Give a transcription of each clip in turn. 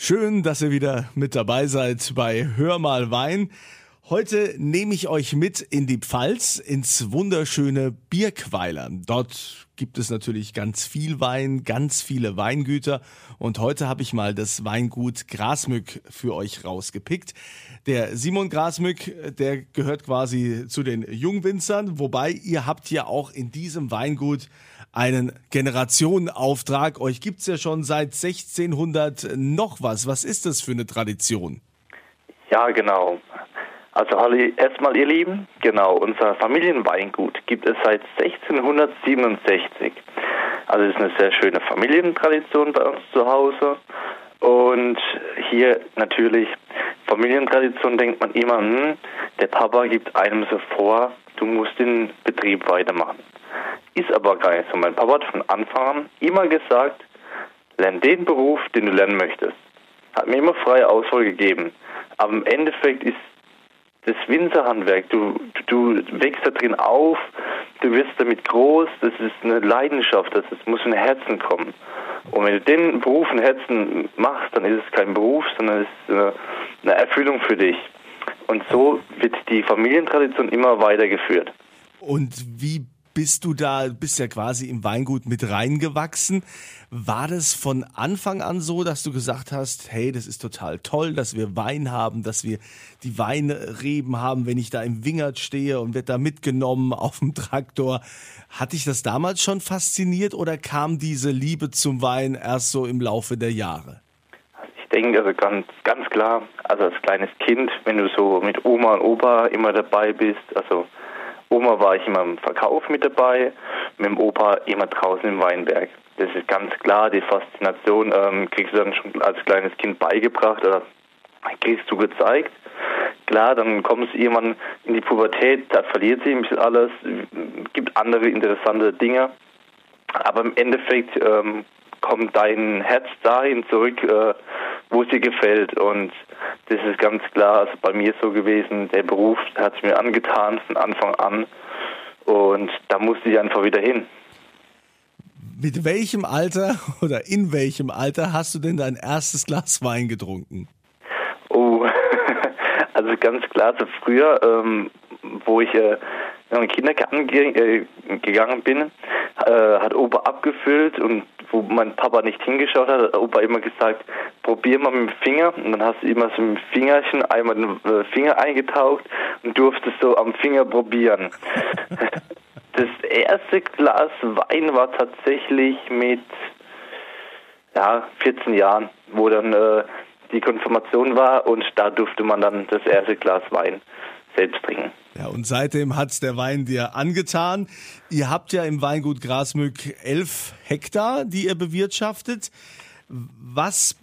Schön, dass ihr wieder mit dabei seid bei Hör mal Wein. Heute nehme ich euch mit in die Pfalz, ins wunderschöne Birkweiler. Dort gibt es natürlich ganz viel Wein, ganz viele Weingüter. Und heute habe ich mal das Weingut Grasmück für euch rausgepickt. Der Simon Grasmück, der gehört quasi zu den Jungwinzern, wobei ihr habt ja auch in diesem Weingut einen Generationenauftrag. Euch gibt's ja schon seit 1600 noch was. Was ist das für eine Tradition? Ja, genau. Also erstmal ihr Lieben, genau, unser Familienweingut gibt es seit 1667. Also es ist eine sehr schöne Familientradition bei uns zu Hause. Und hier natürlich, Familientradition denkt man immer, hm, der Papa gibt einem so vor, du musst den Betrieb weitermachen. Ist aber gar nicht so. Mein Papa hat von Anfang an immer gesagt, lern den Beruf, den du lernen möchtest. Hat mir immer freie Auswahl gegeben. Aber im Endeffekt ist das Winzerhandwerk, du, du wächst da drin auf, du wirst damit groß, das ist eine Leidenschaft, das, das muss von Herzen kommen. Und wenn du den Beruf von Herzen machst, dann ist es kein Beruf, sondern es ist eine, eine Erfüllung für dich. Und so wird die Familientradition immer weitergeführt. Und wie bist du da, bist ja quasi im Weingut mit reingewachsen. War das von Anfang an so, dass du gesagt hast, hey, das ist total toll, dass wir Wein haben, dass wir die Weinreben haben, wenn ich da im Wingert stehe und wird da mitgenommen auf dem Traktor. Hat dich das damals schon fasziniert oder kam diese Liebe zum Wein erst so im Laufe der Jahre? Ich denke also ganz, ganz klar, also als kleines Kind, wenn du so mit Oma und Opa immer dabei bist, also Oma war ich immer im Verkauf mit dabei, mit dem Opa immer draußen im Weinberg. Das ist ganz klar, die Faszination ähm, kriegst du dann schon als kleines Kind beigebracht oder kriegst du gezeigt. Klar, dann kommst du irgendwann in die Pubertät, da verliert sich ein bisschen alles, gibt andere interessante Dinge. Aber im Endeffekt ähm, kommt dein Herz dahin zurück, äh, wo es dir gefällt. Und das ist ganz klar, also bei mir so gewesen, der Beruf hat es mir angetan von Anfang an. Und da musste ich einfach wieder hin. Mit welchem Alter oder in welchem Alter hast du denn dein erstes Glas Wein getrunken? Oh, also ganz klar, so früher, ähm, wo ich äh, in den Kindergarten ge äh, gegangen bin, äh, hat Opa abgefüllt und wo mein Papa nicht hingeschaut hat, hat Opa immer gesagt, probier mal mit dem Finger. Und dann hast du immer so mit dem Fingerchen einmal den äh, Finger eingetaucht und durftest so am Finger probieren. das erste Glas Wein war tatsächlich mit ja, 14 Jahren, wo dann äh, die Konfirmation war und da durfte man dann das erste Glas Wein selbst trinken. Ja, und seitdem hat's der Wein dir angetan. Ihr habt ja im Weingut Grasmück elf Hektar, die ihr bewirtschaftet. Was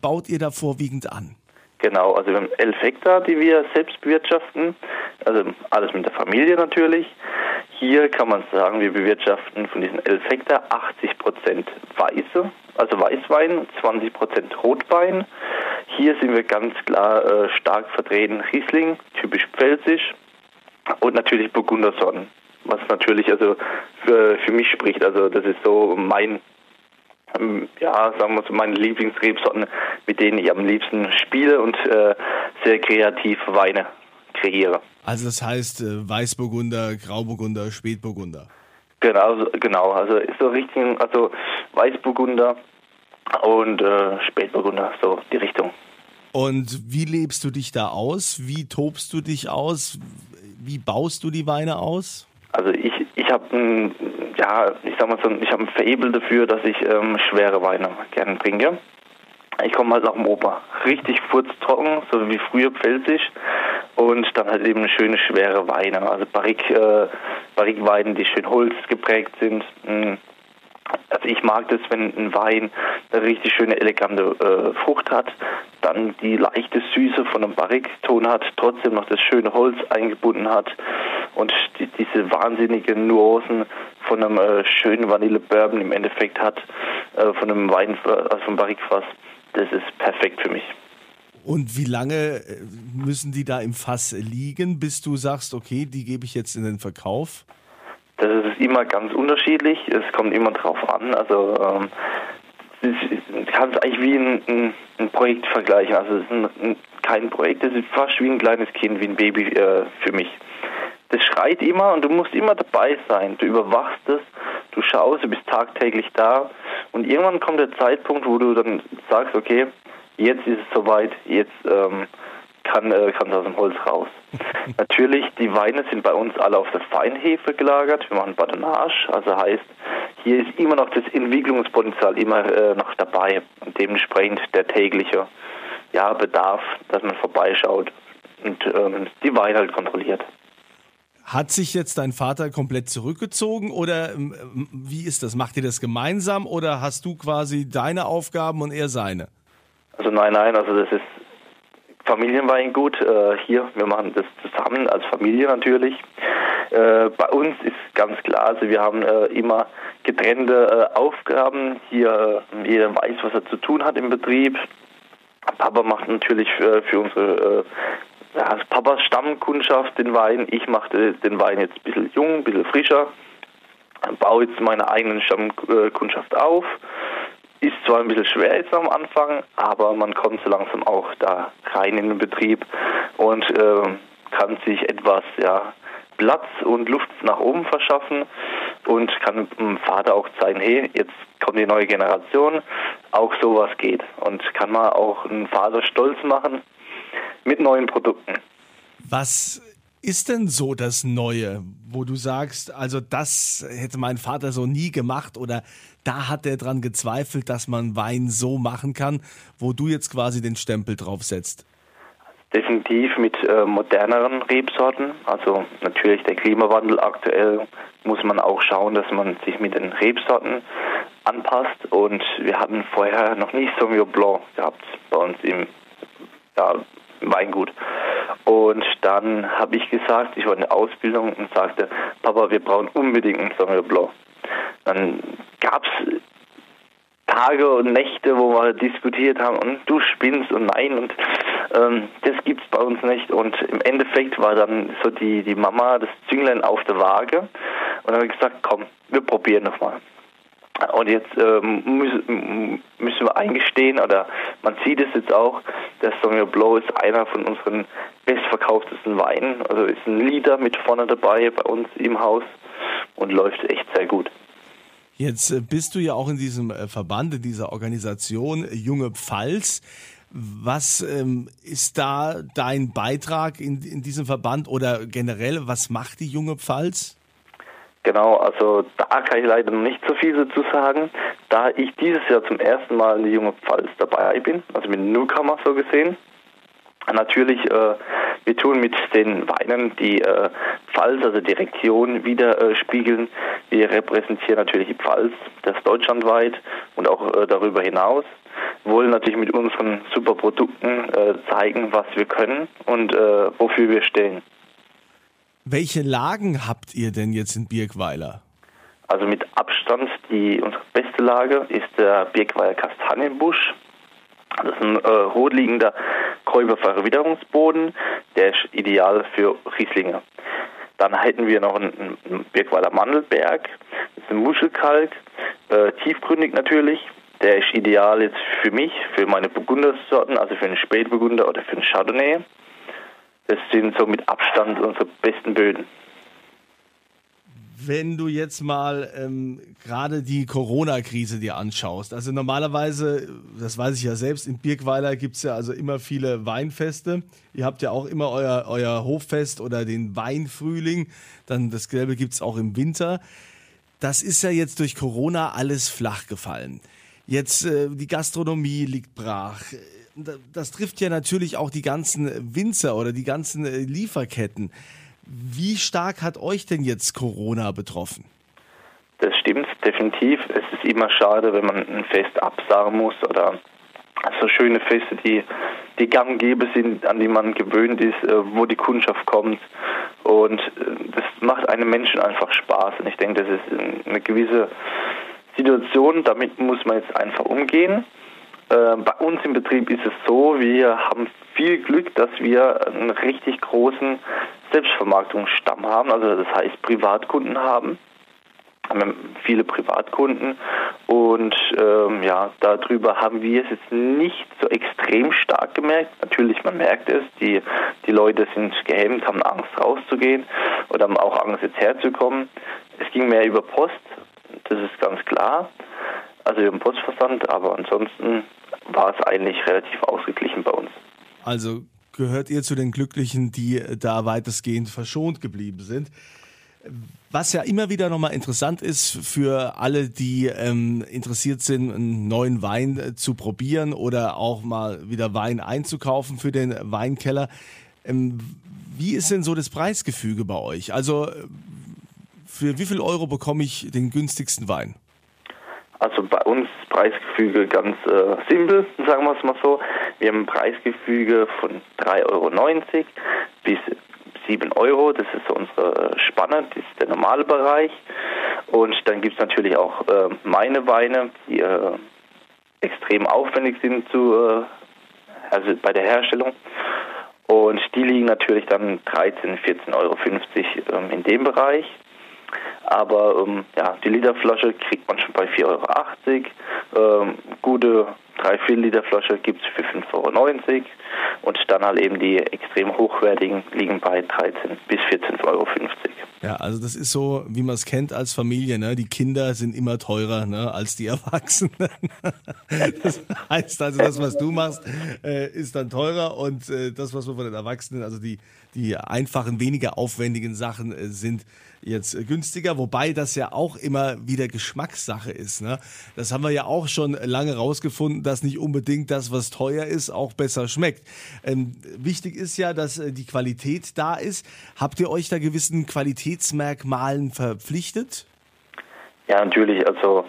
baut ihr da vorwiegend an? Genau, also wir haben elf Hektar, die wir selbst bewirtschaften. Also alles mit der Familie natürlich. Hier kann man sagen, wir bewirtschaften von diesen elf Hektar 80 Prozent Weiße, also Weißwein, 20 Prozent Rotwein. Hier sind wir ganz klar äh, stark vertreten Riesling, typisch pfälzisch, und natürlich Burgundersorten, was natürlich also für, für mich spricht. Also das ist so mein, ähm, ja, sagen wir so meine Lieblingsrebsorten, mit denen ich am liebsten spiele und äh, sehr kreativ Weine kreiere. Also das heißt äh, Weißburgunder, Grauburgunder, Spätburgunder. Genau, genau. Also ist so richtig, also Weißburgunder und äh, Spätburgunder, so die Richtung. Und wie lebst du dich da aus? Wie tobst du dich aus? Wie baust du die Weine aus? Also ich, ich habe ein, ja, ich sag mal so, ich habe ein Fable dafür, dass ich ähm, schwere Weine gerne trinke. Ich komme halt nach dem Opa. Richtig furztrocken, so wie früher pfälzisch. Und dann halt eben schöne, schwere Weine. Also Barrique, äh, Barrique-Weine, die schön holzgeprägt sind. Mm. Also ich mag das, wenn ein Wein eine richtig schöne, elegante äh, Frucht hat, dann die leichte Süße von einem Barrique-Ton hat, trotzdem noch das schöne Holz eingebunden hat und die, diese wahnsinnigen Nuancen von einem äh, schönen Vanille-Bourbon im Endeffekt hat, äh, von einem Wein, also vom Barrique-Fass. Das ist perfekt für mich. Und wie lange äh, müssen die da im Fass liegen, bis du sagst, okay, die gebe ich jetzt in den Verkauf? Das ist immer ganz unterschiedlich. Es kommt immer drauf an. Also ähm, du kannst eigentlich wie ein, ein, ein Projekt vergleichen. Also es ist ein, kein Projekt, es ist fast wie ein kleines Kind, wie ein Baby äh, für mich. Das schreit immer und du musst immer dabei sein. Du überwachst es, du schaust, du bist tagtäglich da und irgendwann kommt der Zeitpunkt, wo du dann sagst, okay, jetzt ist es soweit, jetzt ähm, kann äh, kann aus dem Holz raus. Natürlich, die Weine sind bei uns alle auf der Feinhefe gelagert. Wir machen Batonage, also heißt, hier ist immer noch das Entwicklungspotenzial immer äh, noch dabei und dementsprechend der tägliche ja, Bedarf, dass man vorbeischaut und ähm, die Weine halt kontrolliert. Hat sich jetzt dein Vater komplett zurückgezogen oder ähm, wie ist das? Macht ihr das gemeinsam oder hast du quasi deine Aufgaben und er seine? Also nein, nein, also das ist Familienweingut. Äh, hier, wir machen das zusammen als Familie natürlich. Äh, bei uns ist ganz klar, also wir haben äh, immer getrennte äh, Aufgaben. Hier, äh, jeder weiß, was er zu tun hat im Betrieb. Papa macht natürlich für, für unsere äh, ja, Papas Stammkundschaft den Wein. Ich mache den Wein jetzt ein bisschen jung, ein bisschen frischer. Baue jetzt meine eigenen Stammkundschaft auf. Ist zwar ein bisschen schwer jetzt am Anfang, aber man kommt so langsam auch da rein in den Betrieb und äh, kann sich etwas ja, Platz und Luft nach oben verschaffen und kann dem Vater auch zeigen, hey, jetzt kommt die neue Generation, auch sowas geht und kann man auch einen Vater stolz machen mit neuen Produkten. Was ist denn so das Neue, wo du sagst, also das hätte mein Vater so nie gemacht oder da hat er dran gezweifelt, dass man Wein so machen kann, wo du jetzt quasi den Stempel drauf setzt? Definitiv mit äh, moderneren Rebsorten. Also natürlich der Klimawandel aktuell muss man auch schauen, dass man sich mit den Rebsorten anpasst. Und wir hatten vorher noch nie Sauvignon Blanc gehabt bei uns im, ja, Weingut. Und dann habe ich gesagt, ich in der Ausbildung und sagte, Papa, wir brauchen unbedingt einen Sauvignon Blanc. Dann gab es Tage und Nächte, wo wir diskutiert haben und du spinnst und nein und ähm, das gibt's bei uns nicht und im Endeffekt war dann so die die Mama das Zünglein auf der Waage und dann habe ich gesagt, komm, wir probieren nochmal. Und jetzt ähm, müssen, wir eingestehen, oder man sieht es jetzt auch, der Sauvignon Blanc ist einer von unseren bestverkauftesten Weinen. Also ist ein Liter mit vorne dabei bei uns im Haus und läuft echt sehr gut. Jetzt äh, bist du ja auch in diesem äh, Verband, in dieser Organisation Junge Pfalz. Was ähm, ist da dein Beitrag in, in diesem Verband oder generell, was macht die Junge Pfalz? Genau, also da kann ich leider noch nicht so viel dazu sagen, da ich dieses Jahr zum ersten Mal in die Junge Pfalz dabei bin, also mit Newcomer so gesehen. Natürlich, äh, wir tun mit den Weinen die äh, Pfalz, also die Region, widerspiegeln. Äh, wir repräsentieren natürlich die Pfalz, das deutschlandweit und auch äh, darüber hinaus. Wollen natürlich mit unseren super Produkten äh, zeigen, was wir können und äh, wofür wir stehen. Welche Lagen habt ihr denn jetzt in Birkweiler? Also mit Abstand die unsere beste Lage ist der Birkweiler Kastanienbusch. Das ist ein äh, rotliegender Kräuberverwitterungsboden, der ist ideal für Rieslinge. Dann hätten wir noch einen, einen Birkweiler Mandelberg, das ist ein Muschelkalk, äh, tiefgründig natürlich. Der ist ideal jetzt für mich, für meine Burgundersorten, also für einen Spätburgunder oder für einen Chardonnay. Das sind so mit Abstand unsere besten Böden. Wenn du jetzt mal ähm, gerade die Corona-Krise dir anschaust, also normalerweise, das weiß ich ja selbst, in Birkweiler gibt es ja also immer viele Weinfeste. Ihr habt ja auch immer euer, euer Hoffest oder den Weinfrühling. Dann das Gelbe gibt es auch im Winter. Das ist ja jetzt durch Corona alles flach gefallen. Jetzt äh, die Gastronomie liegt brach das trifft ja natürlich auch die ganzen Winzer oder die ganzen äh, Lieferketten. Wie stark hat euch denn jetzt Corona betroffen? Das stimmt definitiv. Es ist immer schade, wenn man ein Fest absagen muss oder so schöne Feste, die, die gang sind, an die man gewöhnt ist, äh, wo die Kundschaft kommt. Und äh, das macht einem Menschen einfach Spaß. Und ich denke, das ist eine gewisse Situation, damit muss man jetzt einfach umgehen. Äh, bei uns im Betrieb ist es so, wir haben viel Glück, dass wir einen richtig großen Selbstvermarktungsstamm haben, also das heißt Privatkunden haben. haben viele Privatkunden und ähm, ja, darüber haben wir es jetzt nicht so extrem stark gemerkt. Natürlich, man merkt es, die, die Leute sind gehemmt, haben Angst rauszugehen oder haben auch Angst jetzt herzukommen. Es ging mehr über Post, das ist ganz klar, also über den Postversand, aber ansonsten war es eigentlich relativ ausgeglichen bei uns. Also gehört ihr zu den Glücklichen, die da weitestgehend verschont geblieben sind. Was ja immer wieder nochmal interessant ist für alle, die ähm, interessiert sind, einen neuen Wein äh, zu probieren oder auch mal wieder Wein einzukaufen für den Weinkeller. Ähm, wie ist denn so das Preisgefüge bei euch? Also für wie viel Euro bekomme ich den günstigsten Wein? Also bei uns Preisgefüge ganz äh, simpel, sagen wir es mal so. Wir haben ein Preisgefüge von 3,90 Euro bis 7 Euro. Das ist unsere Spanne, das ist der normale Bereich. Und dann gibt es natürlich auch äh, meine Weine, die äh, extrem aufwendig sind zu, äh, also bei der Herstellung. Und die liegen natürlich dann 13, 14,50 Euro ähm, in dem Bereich. Aber ähm, ja, die Literflasche kriegt man schon bei 4,80 Euro. Ähm, gute 3-4 Liter Flasche gibt es für 5,90 Euro. Und dann halt eben die extrem hochwertigen liegen bei 13 bis 14,50 Euro. Ja, also das ist so, wie man es kennt als Familie. Ne? Die Kinder sind immer teurer ne, als die Erwachsenen. das heißt also, das, was du machst, äh, ist dann teurer und äh, das, was wir von den Erwachsenen, also die, die einfachen, weniger aufwendigen Sachen äh, sind jetzt günstiger, wobei das ja auch immer wieder Geschmackssache ist. Ne? Das haben wir ja auch schon lange rausgefunden, dass nicht unbedingt das, was teuer ist, auch besser schmeckt. Ähm, wichtig ist ja, dass äh, die Qualität da ist. Habt ihr euch da gewissen Qualitätsmerkmalen verpflichtet? Ja, natürlich. Also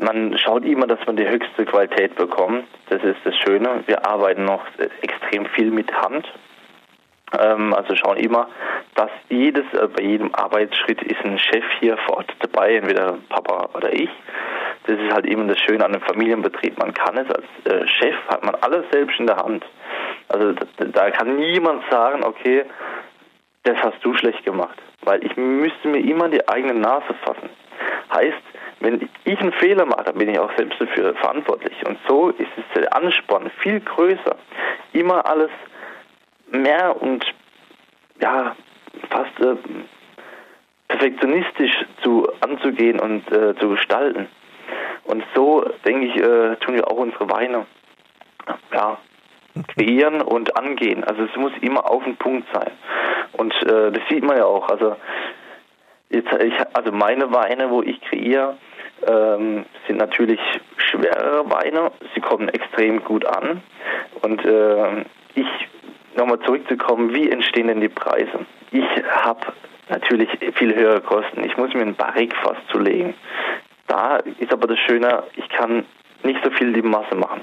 man schaut immer, dass man die höchste Qualität bekommt. Das ist das Schöne. Wir arbeiten noch extrem viel mit Hand. Ähm, also schauen immer, dass jedes, äh, bei jedem Arbeitsschritt ist ein Chef hier vor Ort dabei, entweder Papa oder ich. Das ist halt eben das Schöne an einem Familienbetrieb. Man kann es als äh, Chef, hat man alles selbst in der Hand. Also da, da kann niemand sagen, okay, das hast du schlecht gemacht. Weil ich müsste mir immer die eigene Nase fassen. Heißt, wenn ich einen Fehler mache, dann bin ich auch selbst dafür verantwortlich. Und so ist es der Ansporn viel größer, immer alles mehr und ja, fast äh, perfektionistisch zu anzugehen und äh, zu gestalten. Und so, denke ich, äh, tun wir auch unsere Weine ja, kreieren und angehen. Also es muss immer auf den Punkt sein. Und äh, das sieht man ja auch. Also jetzt, ich, also meine Weine, wo ich kreiere, ähm, sind natürlich schwerere Weine. Sie kommen extrem gut an. Und äh, ich nochmal zurückzukommen, wie entstehen denn die Preise? Ich habe natürlich viel höhere Kosten. Ich muss mir ein Barrik fast zulegen. Da ist aber das Schöne, ich kann nicht so viel die Masse machen.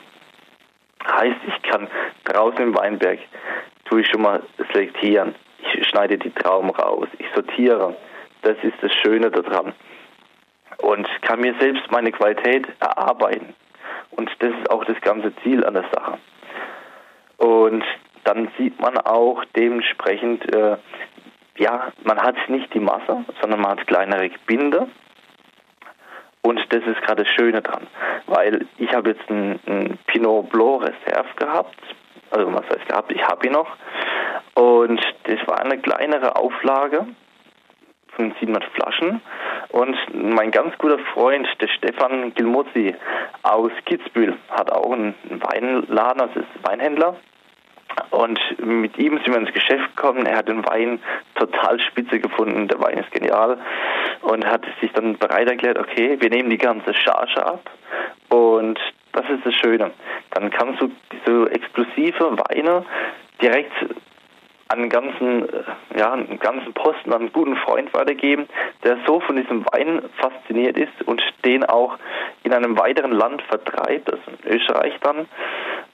Heißt, ich kann draußen im Weinberg, tue ich schon mal selektieren. Schneide die Trauben raus. Ich sortiere. Das ist das Schöne daran. Und kann mir selbst meine Qualität erarbeiten. Und das ist auch das ganze Ziel an der Sache. Und dann sieht man auch dementsprechend, äh, ja, man hat nicht die Masse, sondern man hat kleinere Binde. Und das ist gerade das Schöne dran, weil ich habe jetzt einen, Pinot Blanc Reserve gehabt, also was heißt gehabt, ich habe ihn noch. Und das war eine kleinere Auflage von 700 Flaschen. Und mein ganz guter Freund, der Stefan Gilmozzi aus Kitzbühel, hat auch einen Weinladen, also ist Weinhändler. Und mit ihm sind wir ins Geschäft gekommen. Er hat den Wein total spitze gefunden. Der Wein ist genial. Und hat sich dann bereit erklärt, okay, wir nehmen die ganze Charge ab. Und das ist das Schöne. Dann kannst du diese explosive Weine direkt an einen ganzen, äh, ja, einen ganzen Posten an einen guten Freund weitergeben, der so von diesem Wein fasziniert ist und den auch in einem weiteren Land vertreibt, also in Österreich dann.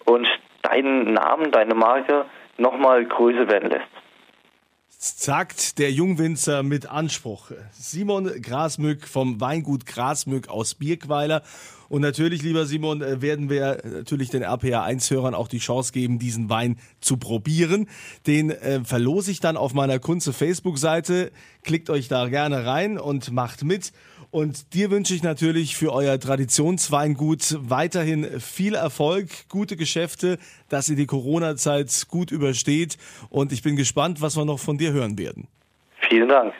Und deinen Namen, deine Marke nochmal größer werden lässt. Sagt der Jungwinzer mit Anspruch. Simon Grasmück vom Weingut Grasmück aus Birkweiler. Und natürlich, lieber Simon, äh, werden wir natürlich den RPA 1-Hörern auch die Chance geben, diesen Wein zu probieren. Den äh, verlose ich dann auf meiner Kunze Facebook-Seite. Klickt euch da gerne rein und macht mit. Und dir wünsche ich natürlich für euer Traditionsweingut weiterhin viel Erfolg, gute Geschäfte, dass ihr die Corona-Zeit gut übersteht. Und ich bin gespannt, was wir noch von dir hören werden. Vielen Dank.